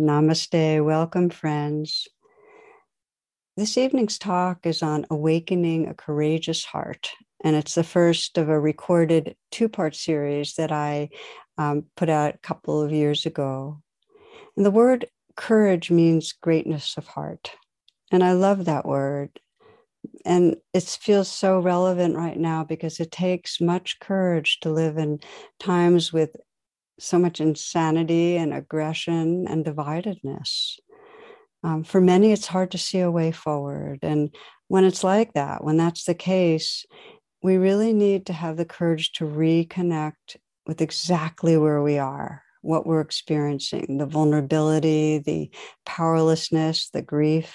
Namaste. Welcome, friends. This evening's talk is on awakening a courageous heart, and it's the first of a recorded two part series that I um, put out a couple of years ago. And the word courage means greatness of heart. And I love that word. And it feels so relevant right now because it takes much courage to live in times with so much insanity and aggression and dividedness. Um, for many, it's hard to see a way forward. And when it's like that, when that's the case, we really need to have the courage to reconnect with exactly where we are, what we're experiencing, the vulnerability, the powerlessness, the grief.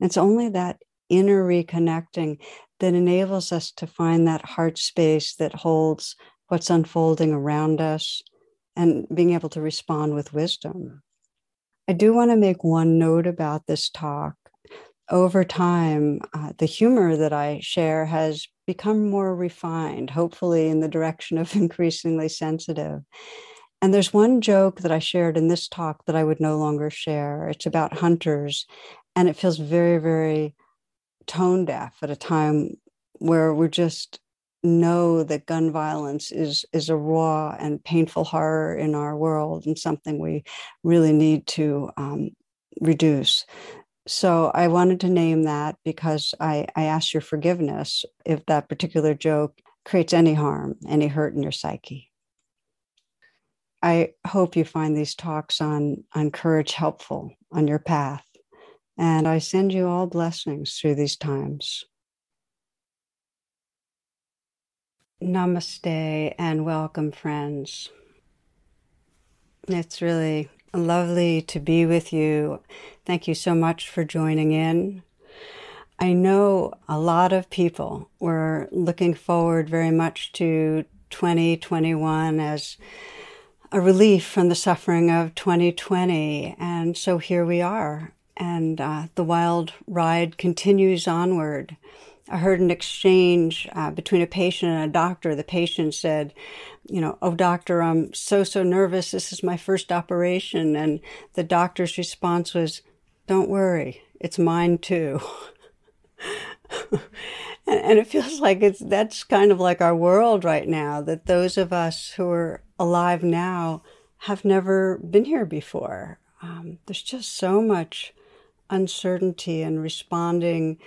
It's only that inner reconnecting that enables us to find that heart space that holds what's unfolding around us and being able to respond with wisdom. I do want to make one note about this talk. Over time, uh, the humor that I share has become more refined, hopefully, in the direction of increasingly sensitive. And there's one joke that I shared in this talk that I would no longer share. It's about hunters, and it feels very, very tone deaf at a time where we're just know that gun violence is is a raw and painful horror in our world and something we really need to um, reduce. So I wanted to name that because I, I ask your forgiveness if that particular joke creates any harm, any hurt in your psyche. I hope you find these talks on, on courage helpful on your path. And I send you all blessings through these times. Namaste and welcome, friends. It's really lovely to be with you. Thank you so much for joining in. I know a lot of people were looking forward very much to 2021 as a relief from the suffering of 2020. And so here we are. And uh, the wild ride continues onward. I heard an exchange uh, between a patient and a doctor. The patient said, You know, oh, doctor, I'm so, so nervous. This is my first operation. And the doctor's response was, Don't worry, it's mine too. and, and it feels like it's that's kind of like our world right now that those of us who are alive now have never been here before. Um, there's just so much uncertainty and responding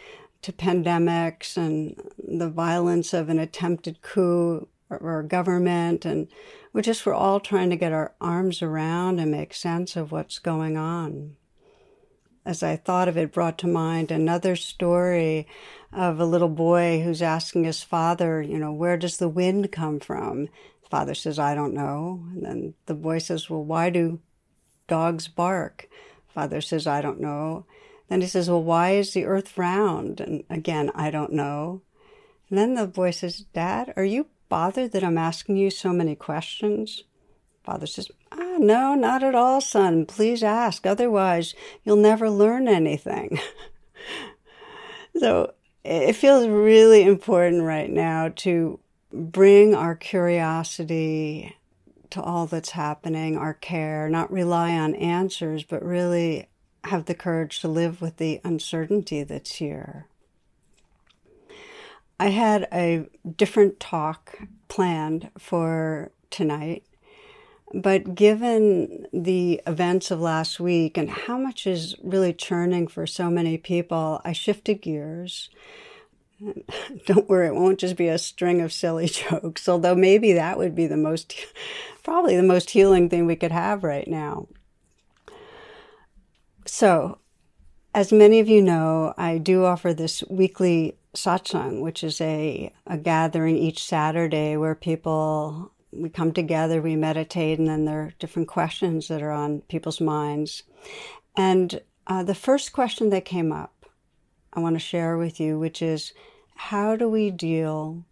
to pandemics and the violence of an attempted coup or, or government. And we just were all trying to get our arms around and make sense of what's going on. As I thought of it, brought to mind another story of a little boy who's asking his father, you know, where does the wind come from? Father says, I don't know. And then the boy says, Well, why do dogs bark? Father says, I don't know. Then he says, Well, why is the earth round? And again, I don't know. And then the boy says, Dad, are you bothered that I'm asking you so many questions? Father says, Ah, no, not at all, son. Please ask. Otherwise, you'll never learn anything. so it feels really important right now to bring our curiosity to all that's happening, our care, not rely on answers, but really have the courage to live with the uncertainty that's here. I had a different talk planned for tonight, but given the events of last week and how much is really churning for so many people, I shifted gears. Don't worry, it won't just be a string of silly jokes, although maybe that would be the most, probably the most healing thing we could have right now. So, as many of you know, I do offer this weekly satsang, which is a, a gathering each Saturday where people we come together, we meditate, and then there are different questions that are on people's minds. And uh, the first question that came up, I want to share with you, which is how do we deal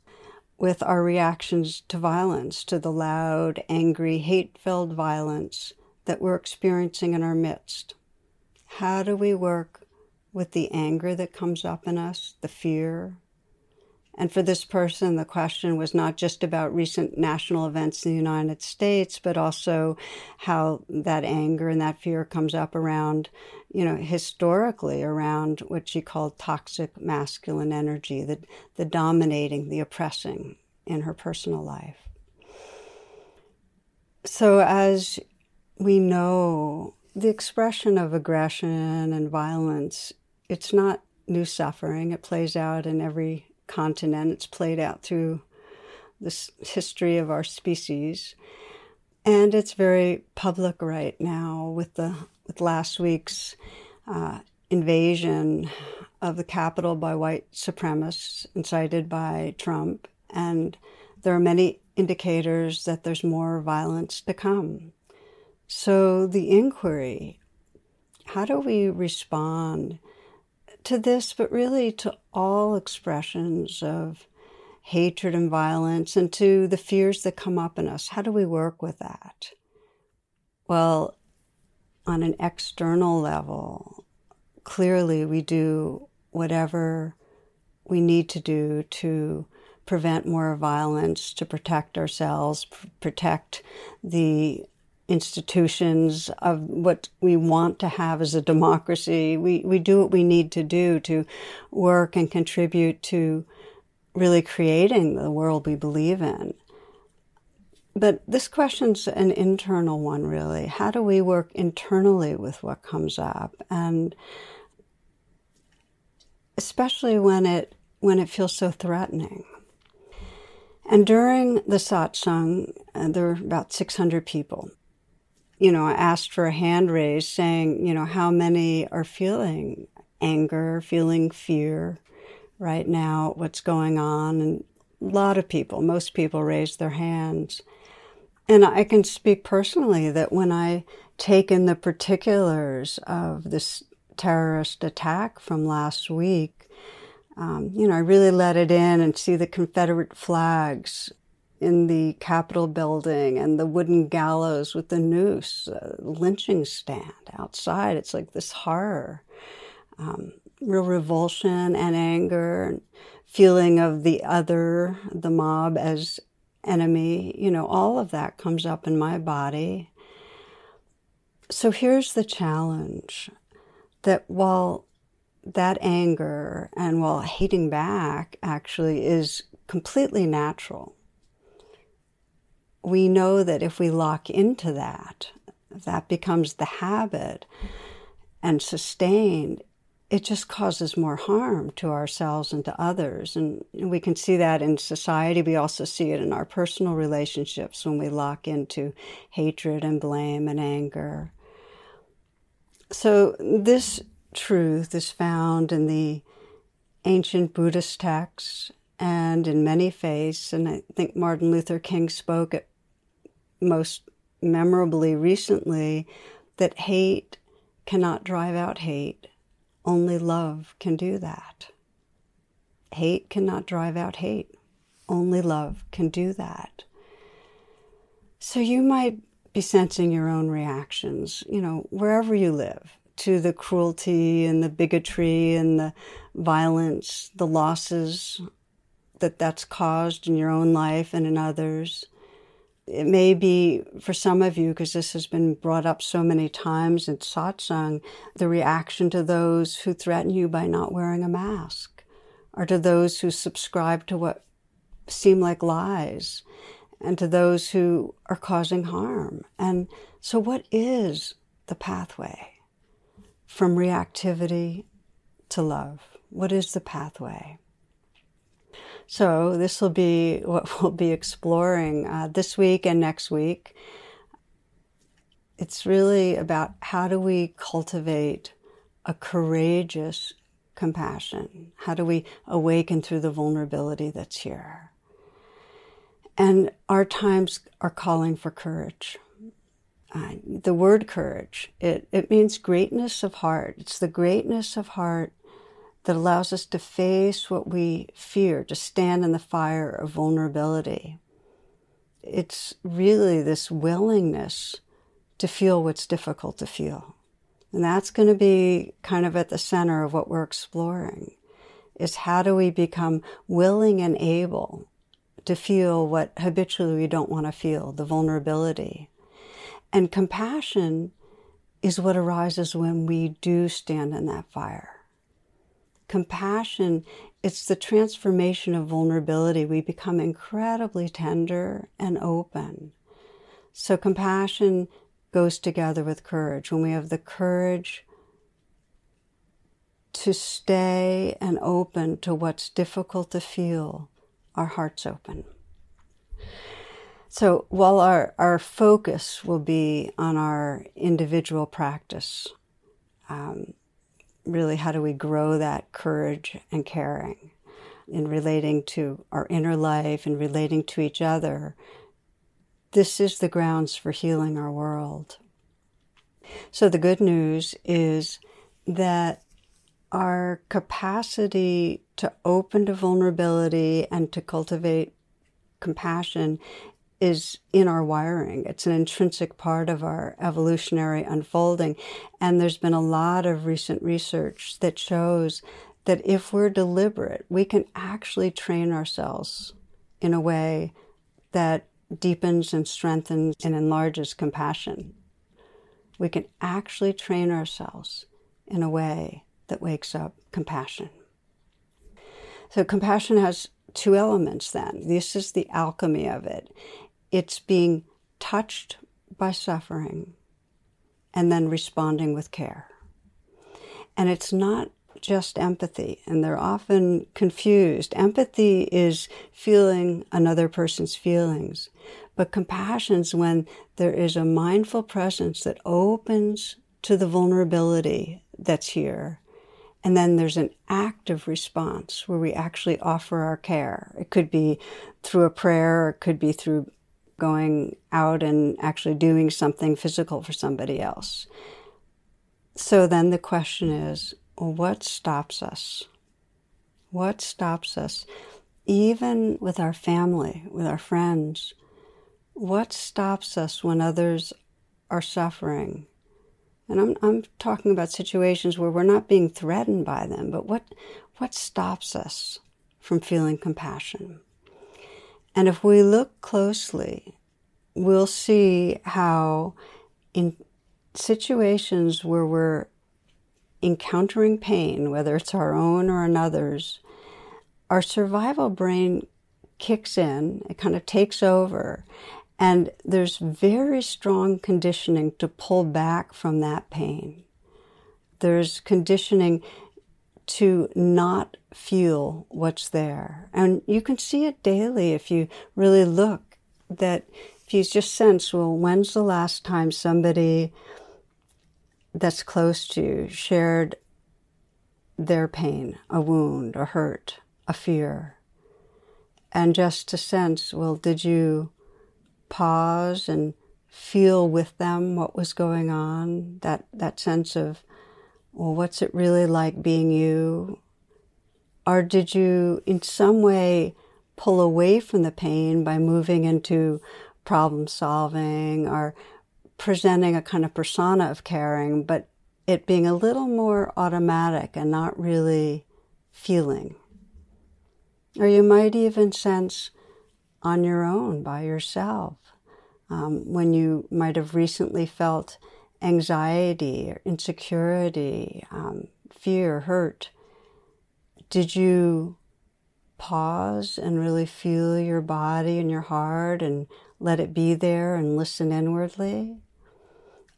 with our reactions to violence, to the loud, angry, hate filled violence that we're experiencing in our midst? How do we work with the anger that comes up in us, the fear, and for this person, the question was not just about recent national events in the United States, but also how that anger and that fear comes up around, you know, historically around what she called toxic masculine energy, the, the dominating, the oppressing in her personal life. So, as we know, the expression of aggression and violence, it's not new suffering. It plays out in every continent. It's played out through the history of our species. And it's very public right now with the with last week's uh, invasion of the Capitol by white supremacists incited by Trump. And there are many indicators that there's more violence to come. So the inquiry how do we respond to this, but really to all expressions of hatred and violence and to the fears that come up in us. How do we work with that? Well, on an external level, clearly we do whatever we need to do to prevent more violence, to protect ourselves, protect the institutions of what we want to have as a democracy. We, we do what we need to do to work and contribute to really creating the world we believe in. But this question's an internal one, really. How do we work internally with what comes up? And especially when it when it feels so threatening. And during the satsang, uh, there were about 600 people you know, I asked for a hand raise saying, you know, how many are feeling anger, feeling fear right now, what's going on. And a lot of people, most people raised their hands. And I can speak personally that when I take in the particulars of this terrorist attack from last week, um, you know, I really let it in and see the Confederate flags in the Capitol building and the wooden gallows with the noose, uh, lynching stand outside. It's like this horror, um, real revulsion and anger, and feeling of the other, the mob as enemy. You know, all of that comes up in my body. So here's the challenge that while that anger and while hating back actually is completely natural we know that if we lock into that, that becomes the habit and sustained, it just causes more harm to ourselves and to others. And we can see that in society. We also see it in our personal relationships when we lock into hatred and blame and anger. So, this truth is found in the ancient Buddhist texts and in many faiths. And I think Martin Luther King spoke at most memorably recently that hate cannot drive out hate. Only love can do that. Hate cannot drive out hate. Only love can do that. So you might be sensing your own reactions, you know, wherever you live, to the cruelty and the bigotry and the violence, the losses that that's caused in your own life and in others it may be for some of you, because this has been brought up so many times in satsang, the reaction to those who threaten you by not wearing a mask, or to those who subscribe to what seem like lies, and to those who are causing harm. And so, what is the pathway from reactivity to love? What is the pathway? So, this will be what we'll be exploring uh, this week and next week. It's really about how do we cultivate a courageous compassion? How do we awaken through the vulnerability that's here? And our times are calling for courage. Uh, the word courage, it, it means greatness of heart. It's the greatness of heart that allows us to face what we fear, to stand in the fire of vulnerability. It's really this willingness to feel what's difficult to feel. And that's going to be kind of at the center of what we're exploring is how do we become willing and able to feel what habitually we don't want to feel, the vulnerability. And compassion is what arises when we do stand in that fire. Compassion, it's the transformation of vulnerability. We become incredibly tender and open. So compassion goes together with courage. When we have the courage to stay and open to what's difficult to feel, our hearts open. So while our, our focus will be on our individual practice, um, really how do we grow that courage and caring in relating to our inner life and relating to each other, this is the grounds for healing our world. So the good news is that our capacity to open to vulnerability and to cultivate compassion is in our wiring. It's an intrinsic part of our evolutionary unfolding. And there's been a lot of recent research that shows that if we're deliberate, we can actually train ourselves in a way that deepens and strengthens and enlarges compassion. We can actually train ourselves in a way that wakes up compassion. So, compassion has two elements then. This is the alchemy of it it's being touched by suffering and then responding with care. And it's not just empathy, and they're often confused. Empathy is feeling another person's feelings, but compassion's when there is a mindful presence that opens to the vulnerability that's here. And then there's an active response where we actually offer our care. It could be through a prayer, it could be through going out and actually doing something physical for somebody else. So then the question is well, what stops us? What stops us? Even with our family, with our friends, what stops us when others are suffering? And I'm, I'm talking about situations where we're not being threatened by them, but what, what stops us from feeling compassion? And if we look closely, we'll see how in situations where we're encountering pain, whether it's our own or another's, our survival brain kicks in, it kind of takes over, and there's very strong conditioning to pull back from that pain. There's conditioning to not feel what's there. And you can see it daily if you really look that if you just sense, well, when's the last time somebody that's close to you shared their pain, a wound, a hurt, a fear? And just to sense, well, did you pause and feel with them what was going on? That, that sense of well, what's it really like being you? Or did you, in some way, pull away from the pain by moving into problem solving or presenting a kind of persona of caring, but it being a little more automatic and not really feeling? Or you might even sense on your own, by yourself, um, when you might have recently felt anxiety insecurity, um, fear, hurt, did you pause and really feel your body and your heart and let it be there and listen inwardly?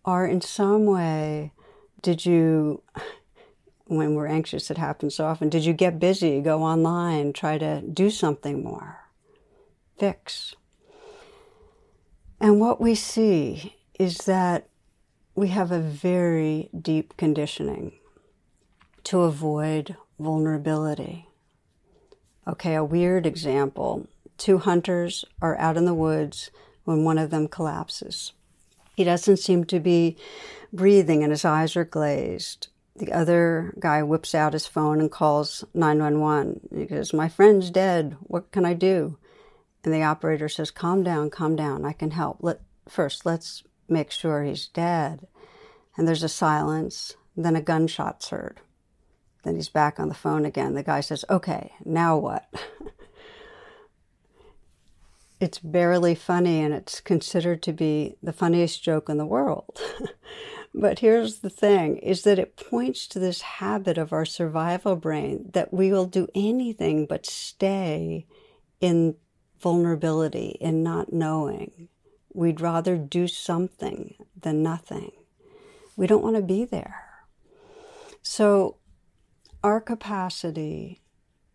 Or in some way, did you, when we're anxious, it happens so often, did you get busy, go online, try to do something more, fix? And what we see is that we have a very deep conditioning to avoid vulnerability. Okay, a weird example Two hunters are out in the woods when one of them collapses. He doesn't seem to be breathing and his eyes are glazed. The other guy whips out his phone and calls 911. He goes, My friend's dead. What can I do? And the operator says, Calm down, calm down. I can help. Let, first, let's make sure he's dead. And there's a silence. Then a gunshot's heard. Then he's back on the phone again. The guy says, Okay, now what? it's barely funny and it's considered to be the funniest joke in the world. but here's the thing is that it points to this habit of our survival brain that we will do anything but stay in vulnerability in not knowing. We'd rather do something than nothing. We don't want to be there. So our capacity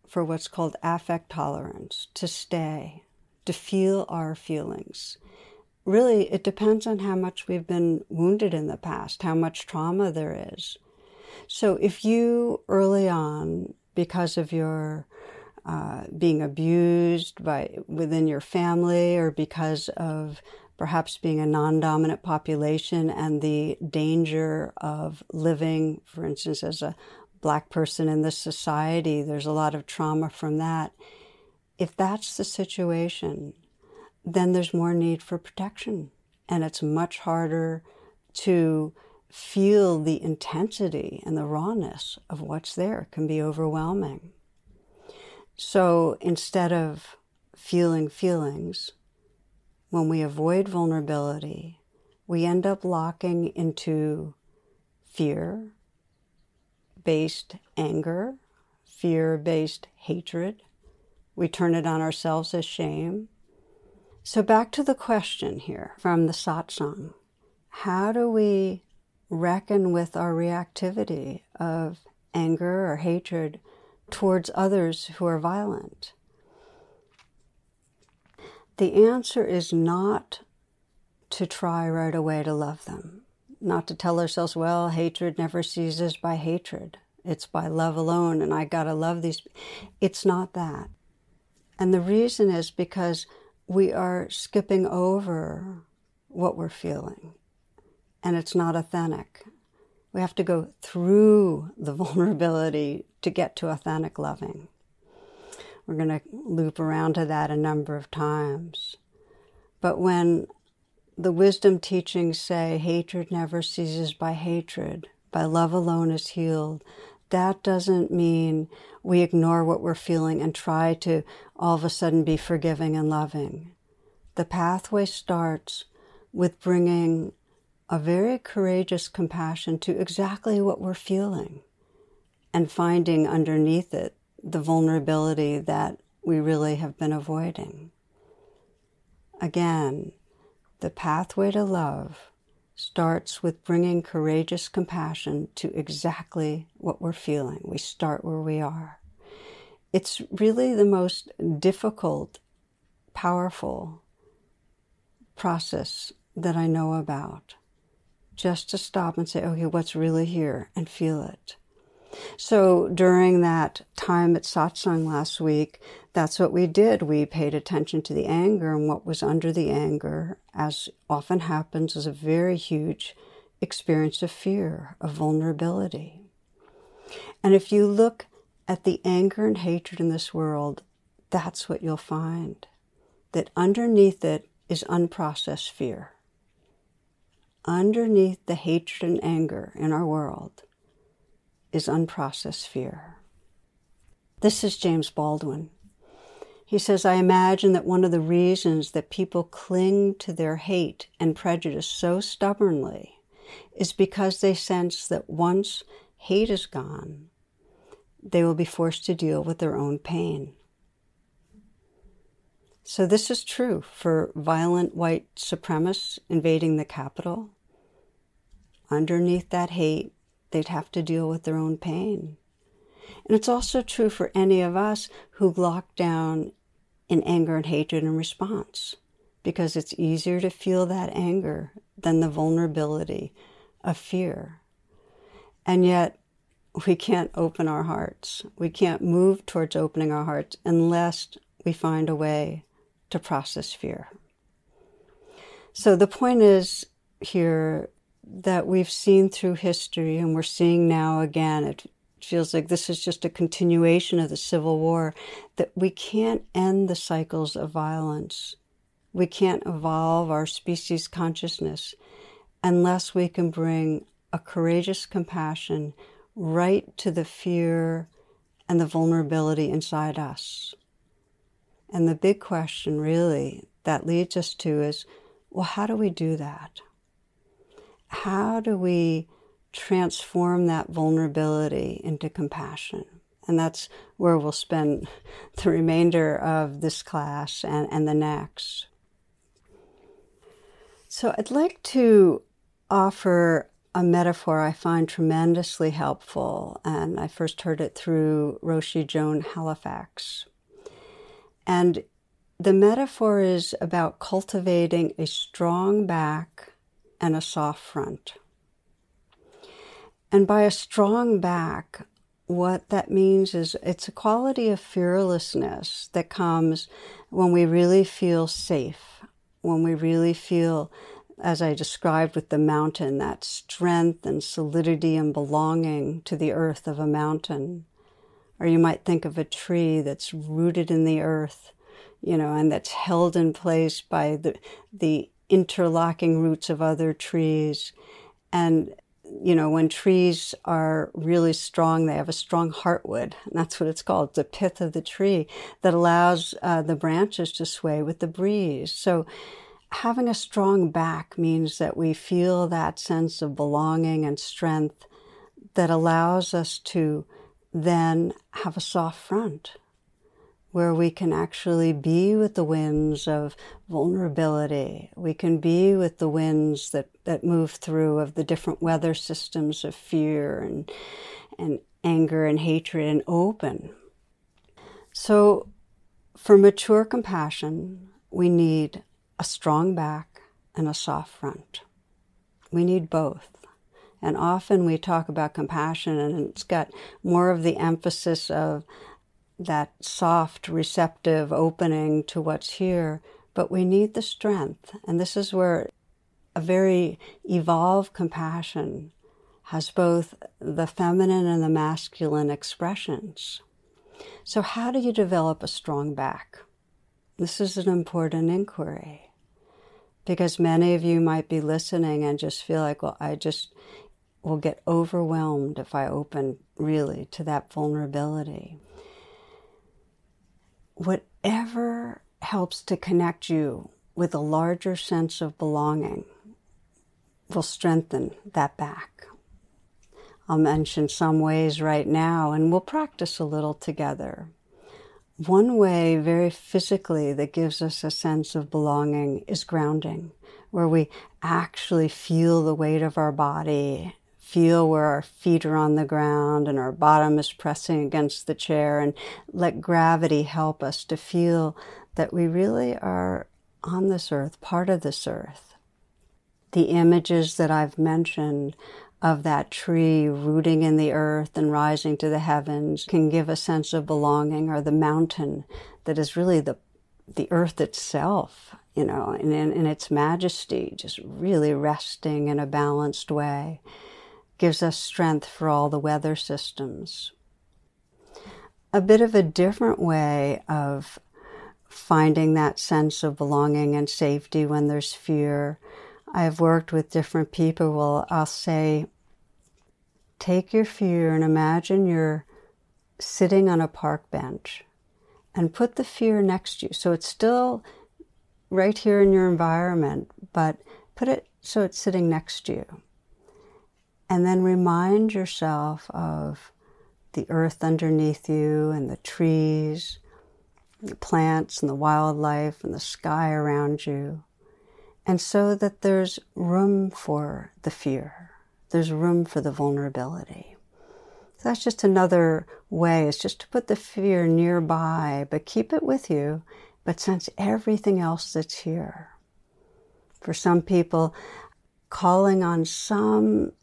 for what's called affect tolerance to stay to feel our feelings. Really, it depends on how much we've been wounded in the past, how much trauma there is. So, if you early on, because of your uh, being abused by within your family, or because of perhaps being a non-dominant population and the danger of living, for instance, as a black person in this society, there's a lot of trauma from that if that's the situation, then there's more need for protection. And it's much harder to feel the intensity and the rawness of what's there. It can be overwhelming. So instead of feeling feelings, when we avoid vulnerability, we end up locking into fear based anger, fear based hatred, we turn it on ourselves as shame. So, back to the question here from the satsang how do we reckon with our reactivity of anger or hatred towards others who are violent? The answer is not to try right away to love them, not to tell ourselves, well, hatred never ceases by hatred. It's by love alone, and I gotta love these. It's not that. And the reason is because we are skipping over what we're feeling and it's not authentic. We have to go through the vulnerability to get to authentic loving. We're going to loop around to that a number of times. But when the wisdom teachings say hatred never ceases by hatred, by love alone is healed, that doesn't mean we ignore what we're feeling and try to all of a sudden be forgiving and loving. The pathway starts with bringing a very courageous compassion to exactly what we're feeling and finding underneath it the vulnerability that we really have been avoiding. Again, the pathway to love starts with bringing courageous compassion to exactly what we're feeling. We start where we are. It's really the most difficult, powerful process that I know about. Just to stop and say, okay, what's really here and feel it. So during that time at satsang last week, that's what we did. We paid attention to the anger and what was under the anger, as often happens, is a very huge experience of fear, of vulnerability. And if you look at the anger and hatred in this world, that's what you'll find. That underneath it is unprocessed fear. Underneath the hatred and anger in our world is unprocessed fear. This is James Baldwin. He says, I imagine that one of the reasons that people cling to their hate and prejudice so stubbornly is because they sense that once hate is gone, they will be forced to deal with their own pain. So, this is true for violent white supremacists invading the Capitol. Underneath that hate they'd have to deal with their own pain. And it's also true for any of us who lock down in anger and hatred in response, because it's easier to feel that anger than the vulnerability of fear. And yet, we can't open our hearts. We can't move towards opening our hearts unless we find a way to process fear. So the point is here that we've seen through history and we're seeing now again, it feels like this is just a continuation of the Civil War, that we can't end the cycles of violence. We can't evolve our species consciousness unless we can bring a courageous compassion right to the fear and the vulnerability inside us. And the big question, really, that leads us to is well, how do we do that? How do we transform that vulnerability into compassion? And that's where we'll spend the remainder of this class and, and the next. So, I'd like to offer a metaphor I find tremendously helpful, and I first heard it through Roshi Joan Halifax. And the metaphor is about cultivating a strong back and a soft front. And by a strong back, what that means is it's a quality of fearlessness that comes when we really feel safe, when we really feel, as I described with the mountain, that strength and solidity and belonging to the earth of a mountain. Or you might think of a tree that's rooted in the earth you know, and that's held in place by the, the interlocking roots of other trees. And, you know, when trees are really strong, they have a strong heartwood. And that's what it's called, the pith of the tree that allows uh, the branches to sway with the breeze. So, having a strong back means that we feel that sense of belonging and strength that allows us to then have a soft front where we can actually be with the winds of vulnerability. We can be with the winds that, that move through of the different weather systems of fear and, and anger and hatred and open. So, for mature compassion, we need a strong back and a soft front. We need both. And often we talk about compassion, and it's got more of the emphasis of that soft, receptive opening to what's here, but we need the strength. And this is where a very evolved compassion has both the feminine and the masculine expressions. So, how do you develop a strong back? This is an important inquiry because many of you might be listening and just feel like, well, I just will get overwhelmed if I open really to that vulnerability whatever helps to connect you with a larger sense of belonging will strengthen that back. I'll mention some ways right now and we'll practice a little together. One way, very physically, that gives us a sense of belonging is grounding, where we actually feel the weight of our body feel where our feet are on the ground and our bottom is pressing against the chair and let gravity help us to feel that we really are on this earth, part of this earth. The images that I've mentioned of that tree rooting in the earth and rising to the heavens can give a sense of belonging, or the mountain that is really the, the earth itself, you know, in, in, in its majesty, just really resting in a balanced way gives us strength for all the weather systems. A bit of a different way of finding that sense of belonging and safety when there's fear. I've worked with different people. Well, I'll say, take your fear and imagine you're sitting on a park bench and put the fear next to you. So it's still right here in your environment, but put it so it's sitting next to you. And then remind yourself of the earth underneath you and the trees, the plants and the wildlife and the sky around you. And so that there's room for the fear, there's room for the vulnerability. So that's just another way, is just to put the fear nearby, but keep it with you, but sense everything else that's here. For some people, calling on some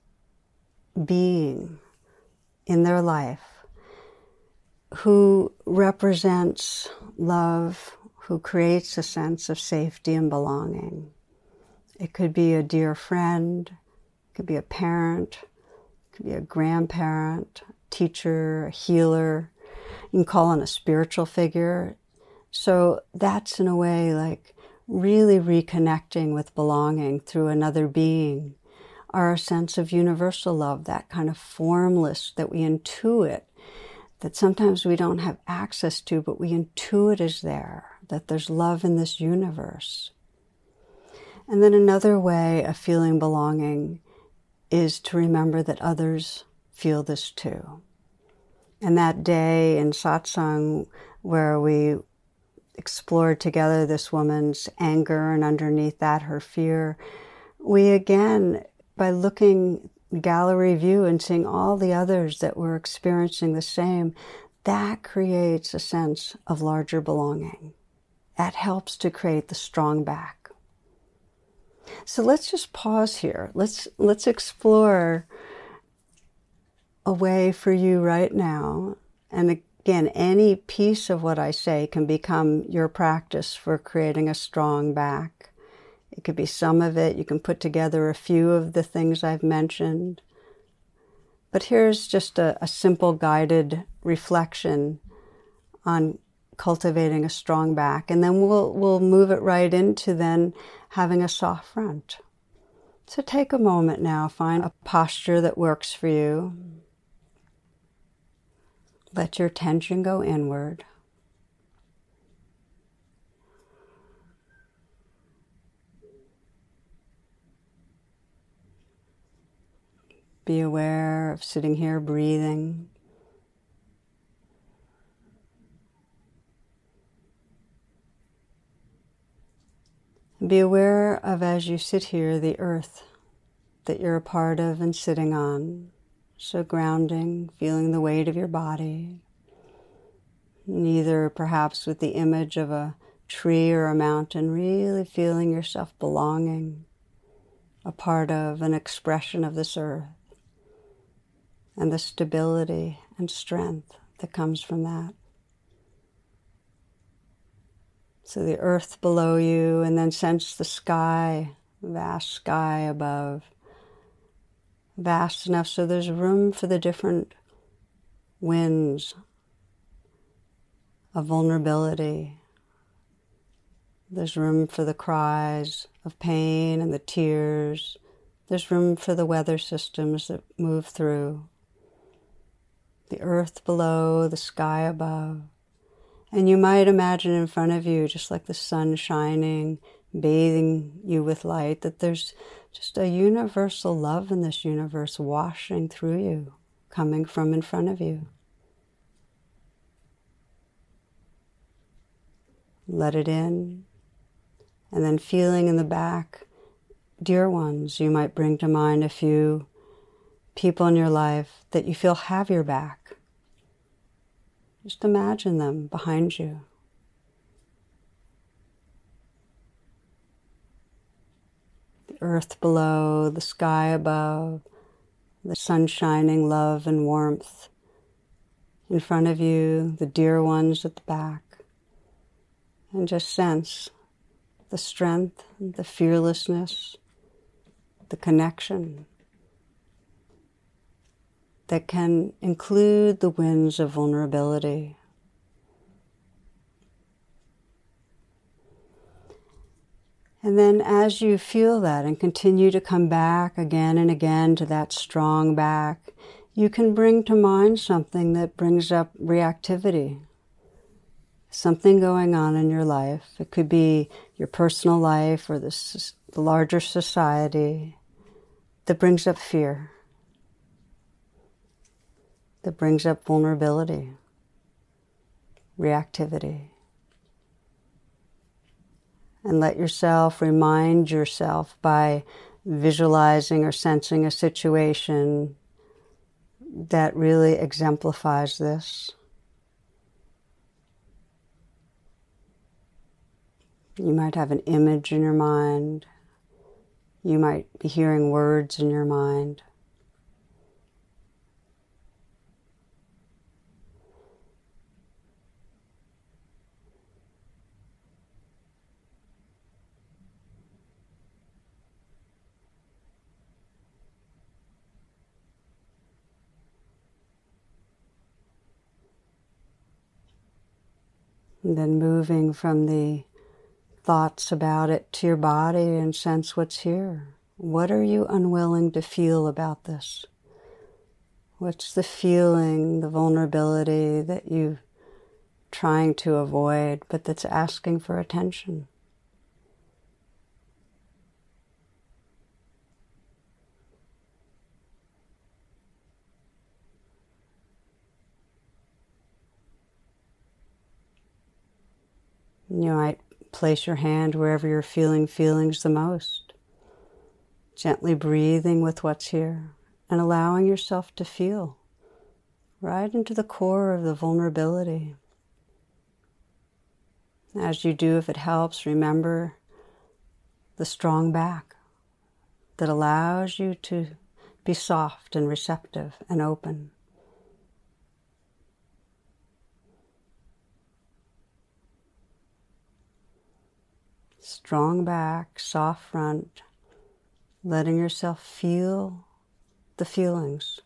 being in their life who represents love, who creates a sense of safety and belonging. It could be a dear friend, it could be a parent, it could be a grandparent, teacher, a healer. You can call on a spiritual figure. So that's in a way like really reconnecting with belonging through another being, our sense of universal love, that kind of formless that we intuit, that sometimes we don't have access to, but we intuit is there, that there's love in this universe. And then another way of feeling belonging is to remember that others feel this too. And that day in satsang where we explored together this woman's anger and underneath that her fear, we again, by looking gallery view and seeing all the others that were experiencing the same, that creates a sense of larger belonging. That helps to create the strong back. So let's just pause here. Let's let's explore a way for you right now and Again, any piece of what I say can become your practice for creating a strong back. It could be some of it. You can put together a few of the things I've mentioned. But here's just a, a simple guided reflection on cultivating a strong back. And then we'll, we'll move it right into then having a soft front. So take a moment now, find a posture that works for you. Let your attention go inward. Be aware of sitting here breathing. Be aware of as you sit here the earth that you're a part of and sitting on. So grounding, feeling the weight of your body. Neither perhaps with the image of a tree or a mountain, really feeling yourself belonging, a part of an expression of this earth, and the stability and strength that comes from that. So the earth below you, and then sense the sky, vast sky above vast enough so there's room for the different winds of vulnerability. There's room for the cries of pain and the tears. There's room for the weather systems that move through. The earth below, the sky above. And you might imagine in front of you, just like the sun shining, bathing you with light, that there's just a universal love in this universe washing through you, coming from in front of you. Let it in, and then feeling in the back, dear ones, you might bring to mind a few people in your life that you feel have your back. Just imagine them behind you. The earth below, the sky above, the sun shining love and warmth. In front of you, the dear ones at the back, and just sense the strength, the fearlessness, the connection that can include the winds of vulnerability And then as you feel that and continue to come back again and again to that strong back, you can bring to mind something that brings up reactivity. Something going on in your life. It could be your personal life or the, the larger society that brings up fear, that brings up vulnerability, reactivity and let yourself remind yourself by visualizing or sensing a situation that really exemplifies this. You might have an image in your mind. You might be hearing words in your mind. Then moving from the thoughts about it to your body and sense what's here. What are you unwilling to feel about this? What's the feeling, the vulnerability that you're trying to avoid, but that's asking for attention? You might place your hand wherever you're feeling feelings the most, gently breathing with what's here and allowing yourself to feel right into the core of the vulnerability. As you do, if it helps, remember the strong back that allows you to be soft and receptive and open. Strong back, soft front, letting yourself feel the feelings.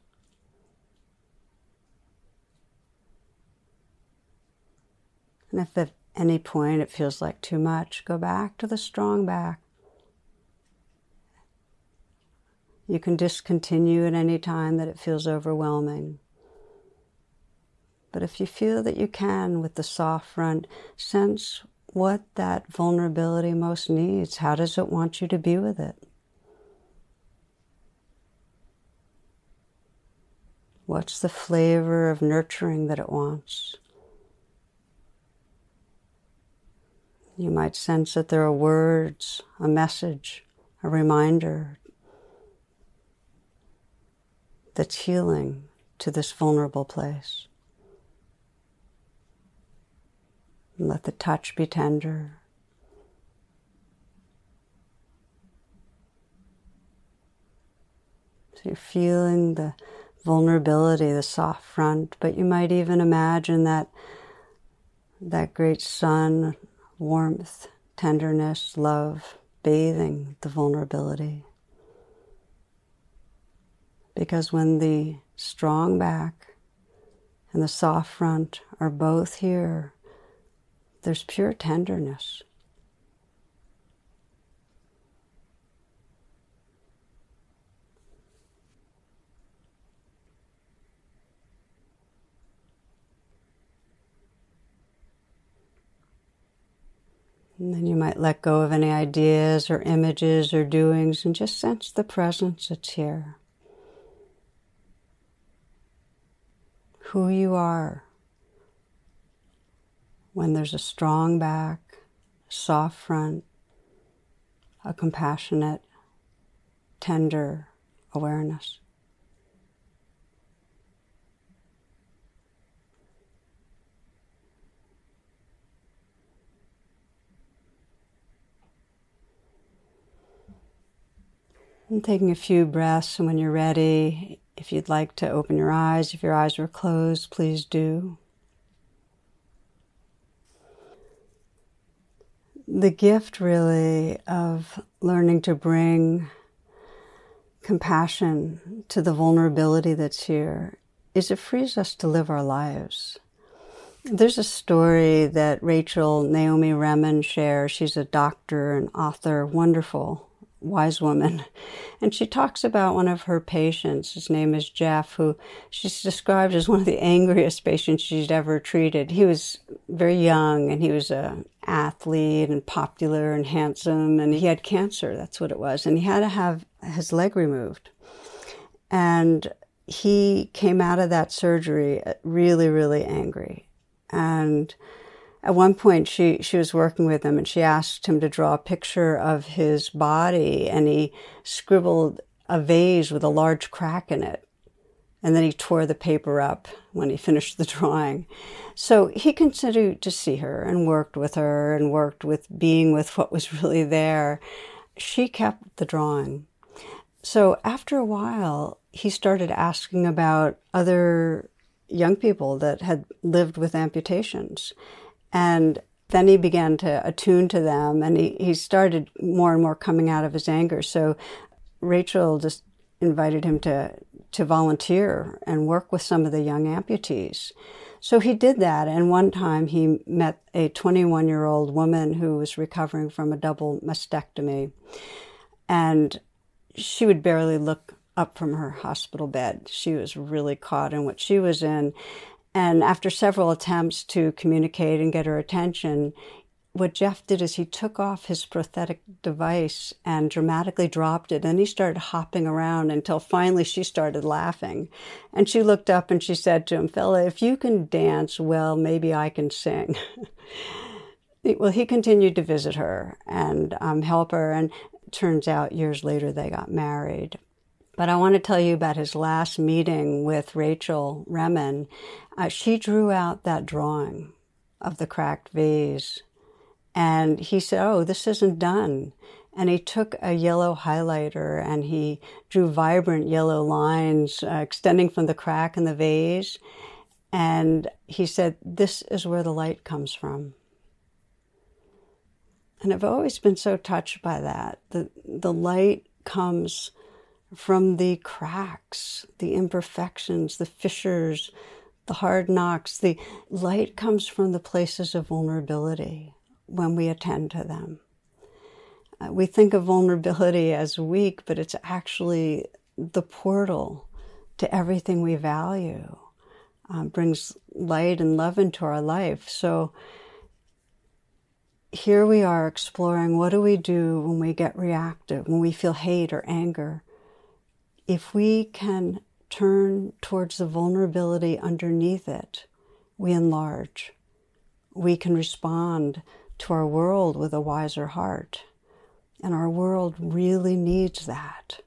And if at any point it feels like too much, go back to the strong back. You can discontinue at any time that it feels overwhelming. But if you feel that you can with the soft front, sense what that vulnerability most needs. How does it want you to be with it? What's the flavor of nurturing that it wants? You might sense that there are words, a message, a reminder that's healing to this vulnerable place. Let the touch be tender. So you're feeling the vulnerability, the soft front, but you might even imagine that that great sun, warmth, tenderness, love, bathing the vulnerability. Because when the strong back and the soft front are both here, there's pure tenderness. And then you might let go of any ideas or images or doings and just sense the presence that's here. Who you are when there's a strong back, soft front, a compassionate, tender awareness. And taking a few breaths, and when you're ready, if you'd like to open your eyes, if your eyes were closed, please do. The gift really of learning to bring compassion to the vulnerability that's here is it frees us to live our lives. There's a story that Rachel Naomi Remen shares. She's a doctor and author, wonderful wise woman. And she talks about one of her patients. His name is Jeff, who she's described as one of the angriest patients she's ever treated. He was very young and he was a athlete and popular and handsome and he had cancer. That's what it was. And he had to have his leg removed. And he came out of that surgery really, really angry. And at one point she she was working with him and she asked him to draw a picture of his body and he scribbled a vase with a large crack in it. And then he tore the paper up when he finished the drawing. So he continued to see her and worked with her and worked with being with what was really there. She kept the drawing. So after a while he started asking about other young people that had lived with amputations and then he began to attune to them and he, he started more and more coming out of his anger. So Rachel just invited him to to volunteer and work with some of the young amputees. So he did that. And one time he met a 21 year old woman who was recovering from a double mastectomy. And she would barely look up from her hospital bed. She was really caught in what she was in. And after several attempts to communicate and get her attention, what Jeff did is he took off his prosthetic device and dramatically dropped it. And he started hopping around until finally she started laughing. And she looked up and she said to him, Fella, if you can dance, well, maybe I can sing. well, he continued to visit her and um, help her. And turns out years later they got married. But I want to tell you about his last meeting with Rachel Remen. Uh, she drew out that drawing of the cracked vase and he said, Oh, this isn't done. And he took a yellow highlighter and he drew vibrant yellow lines uh, extending from the crack in the vase. And he said, This is where the light comes from. And I've always been so touched by that. The, the light comes from the cracks, the imperfections, the fissures, the hard knocks. The light comes from the places of vulnerability when we attend to them. Uh, we think of vulnerability as weak, but it's actually the portal to everything we value, uh, brings light and love into our life. So here we are exploring what do we do when we get reactive, when we feel hate or anger. If we can turn towards the vulnerability underneath it, we enlarge. We can respond to our world with a wiser heart. And our world really needs that.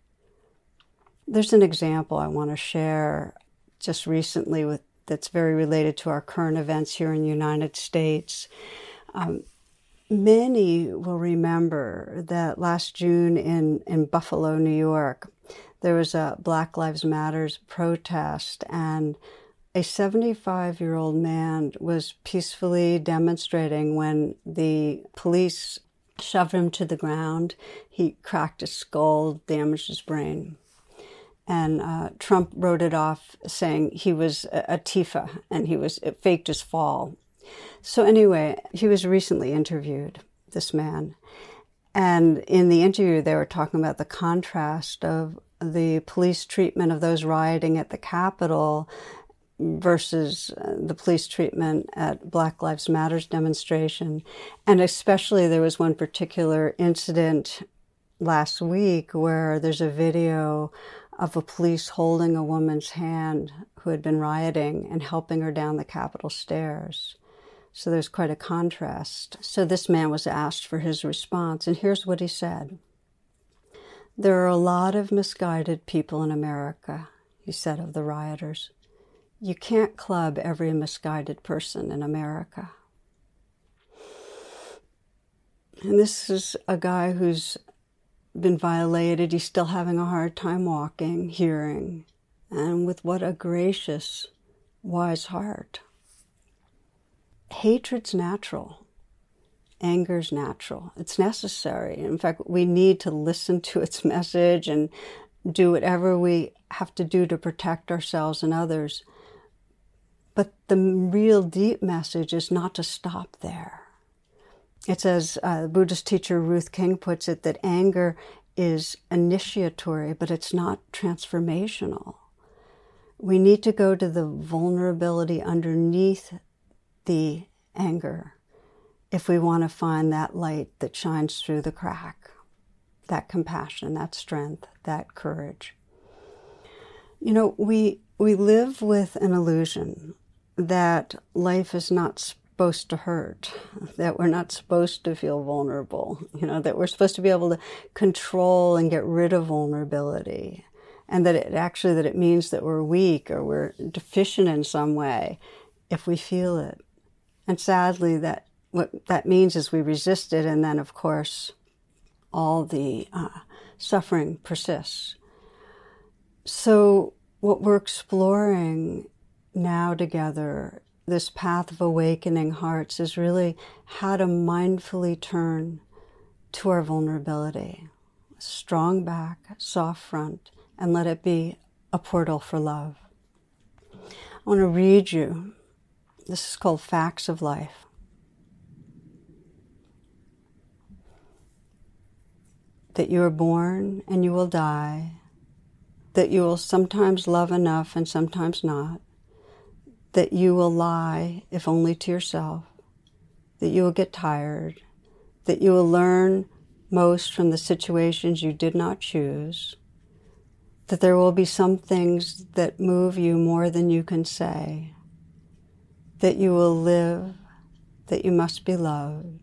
There's an example I want to share just recently with that's very related to our current events here in the United States. Um, many will remember that last June in, in Buffalo, New York, there was a Black Lives Matters protest, and a 75 year old man was peacefully demonstrating when the police shoved him to the ground. He cracked his skull, damaged his brain. And uh, Trump wrote it off saying he was a, Tifa and he was faked his fall. So, anyway, he was recently interviewed, this man. And in the interview, they were talking about the contrast of the police treatment of those rioting at the Capitol versus uh, the police treatment at Black Lives Matters demonstration. And especially there was one particular incident last week where there's a video of a police holding a woman's hand who had been rioting and helping her down the Capitol stairs. So there's quite a contrast. So this man was asked for his response, and here's what he said There are a lot of misguided people in America, he said of the rioters. You can't club every misguided person in America. And this is a guy who's been violated. He's still having a hard time walking, hearing, and with what a gracious, wise heart. Hatred's natural. Anger's natural. It's necessary. In fact, we need to listen to its message and do whatever we have to do to protect ourselves and others. But the real deep message is not to stop there. It's as uh, Buddhist teacher Ruth King puts it that anger is initiatory, but it's not transformational. We need to go to the vulnerability underneath the anger if we want to find that light that shines through the crack, that compassion, that strength, that courage. You know, we we live with an illusion that life is not supposed to hurt, that we're not supposed to feel vulnerable, you know, that we're supposed to be able to control and get rid of vulnerability. And that it actually that it means that we're weak or we're deficient in some way if we feel it. And sadly that what that means is we resist it and then of course all the uh, suffering persists. So what we're exploring now together, this path of awakening hearts is really how to mindfully turn to our vulnerability. Strong back, soft front, and let it be a portal for love. I want to read you. This is called Facts of Life. That you are born and you will die, that you will sometimes love enough and sometimes not, that you will lie, if only to yourself, that you will get tired, that you will learn most from the situations you did not choose, that there will be some things that move you more than you can say, that you will live, that you must be loved,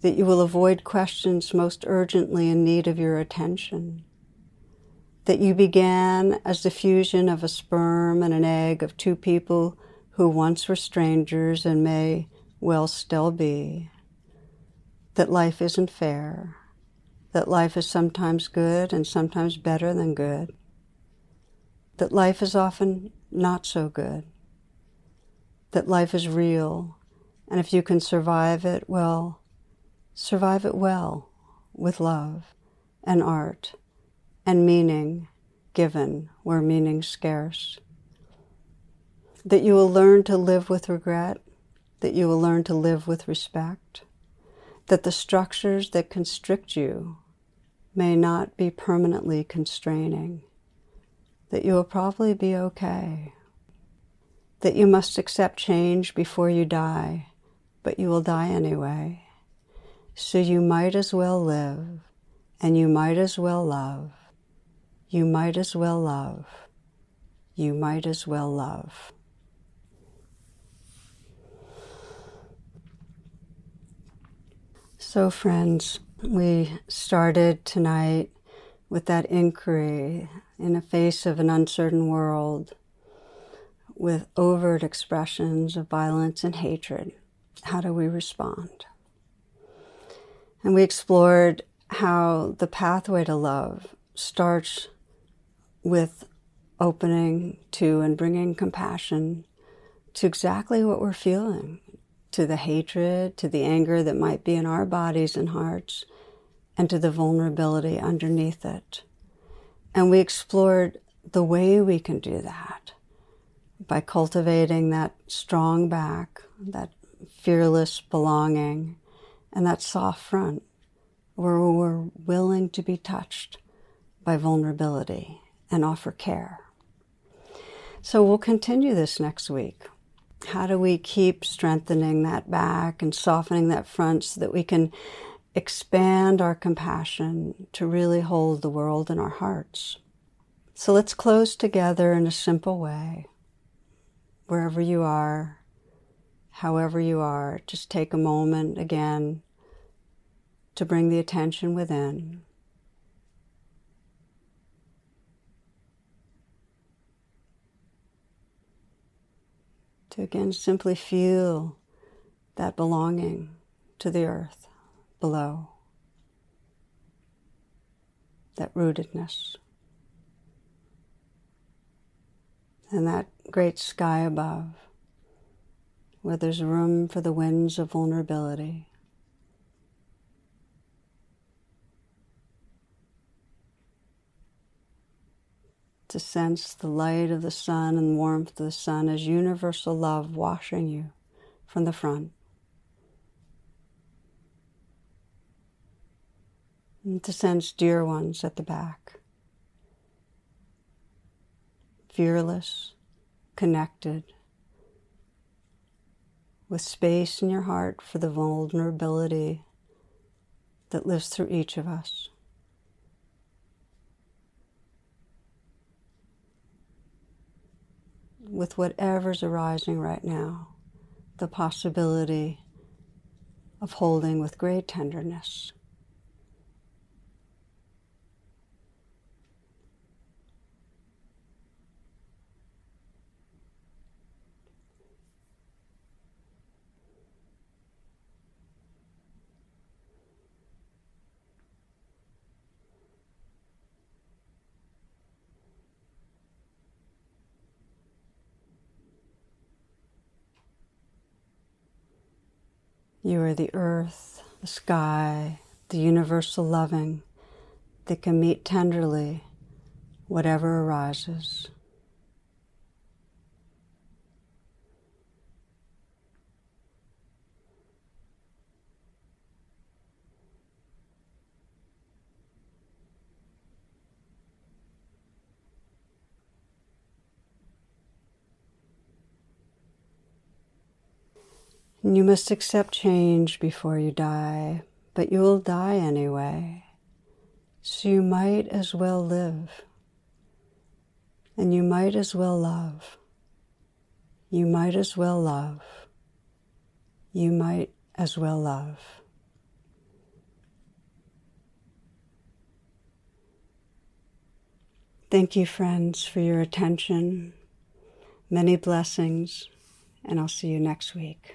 that you will avoid questions most urgently in need of your attention, that you began as the fusion of a sperm and an egg of two people who once were strangers and may well still be, that life isn't fair, that life is sometimes good and sometimes better than good, that life is often not so good, that life is real, and if you can survive it, well, survive it well with love and art and meaning given where meaning's scarce. That you will learn to live with regret, that you will learn to live with respect, that the structures that constrict you may not be permanently constraining, that you will probably be okay, that you must accept change before you die, but you will die anyway. So you might as well live, and you might as well love, you might as well love, you might as well love. So, friends, we started tonight with that inquiry in the face of an uncertain world with overt expressions of violence and hatred. How do we respond? And we explored how the pathway to love starts with opening to and bringing compassion to exactly what we're feeling to the hatred, to the anger that might be in our bodies and hearts, and to the vulnerability underneath it. And we explored the way we can do that by cultivating that strong back, that fearless belonging, and that soft front where we're willing to be touched by vulnerability and offer care. So we'll continue this next week how do we keep strengthening that back and softening that front so that we can expand our compassion to really hold the world in our hearts? So let's close together in a simple way. Wherever you are, however you are, just take a moment again to bring the attention within. to again simply feel that belonging to the earth below, that rootedness, and that great sky above, where there's room for the winds of vulnerability. to sense the light of the sun and warmth of the sun as universal love washing you from the front. And to sense dear ones at the back. Fearless, connected, with space in your heart for the vulnerability that lives through each of us. with whatever's arising right now, the possibility of holding with great tenderness. You are the earth, the sky, the universal loving that can meet tenderly whatever arises. You must accept change before you die, but you will die anyway. So you might as well live. And you might as well love. You might as well love. You might as well love. Thank you, friends, for your attention. Many blessings, and I'll see you next week.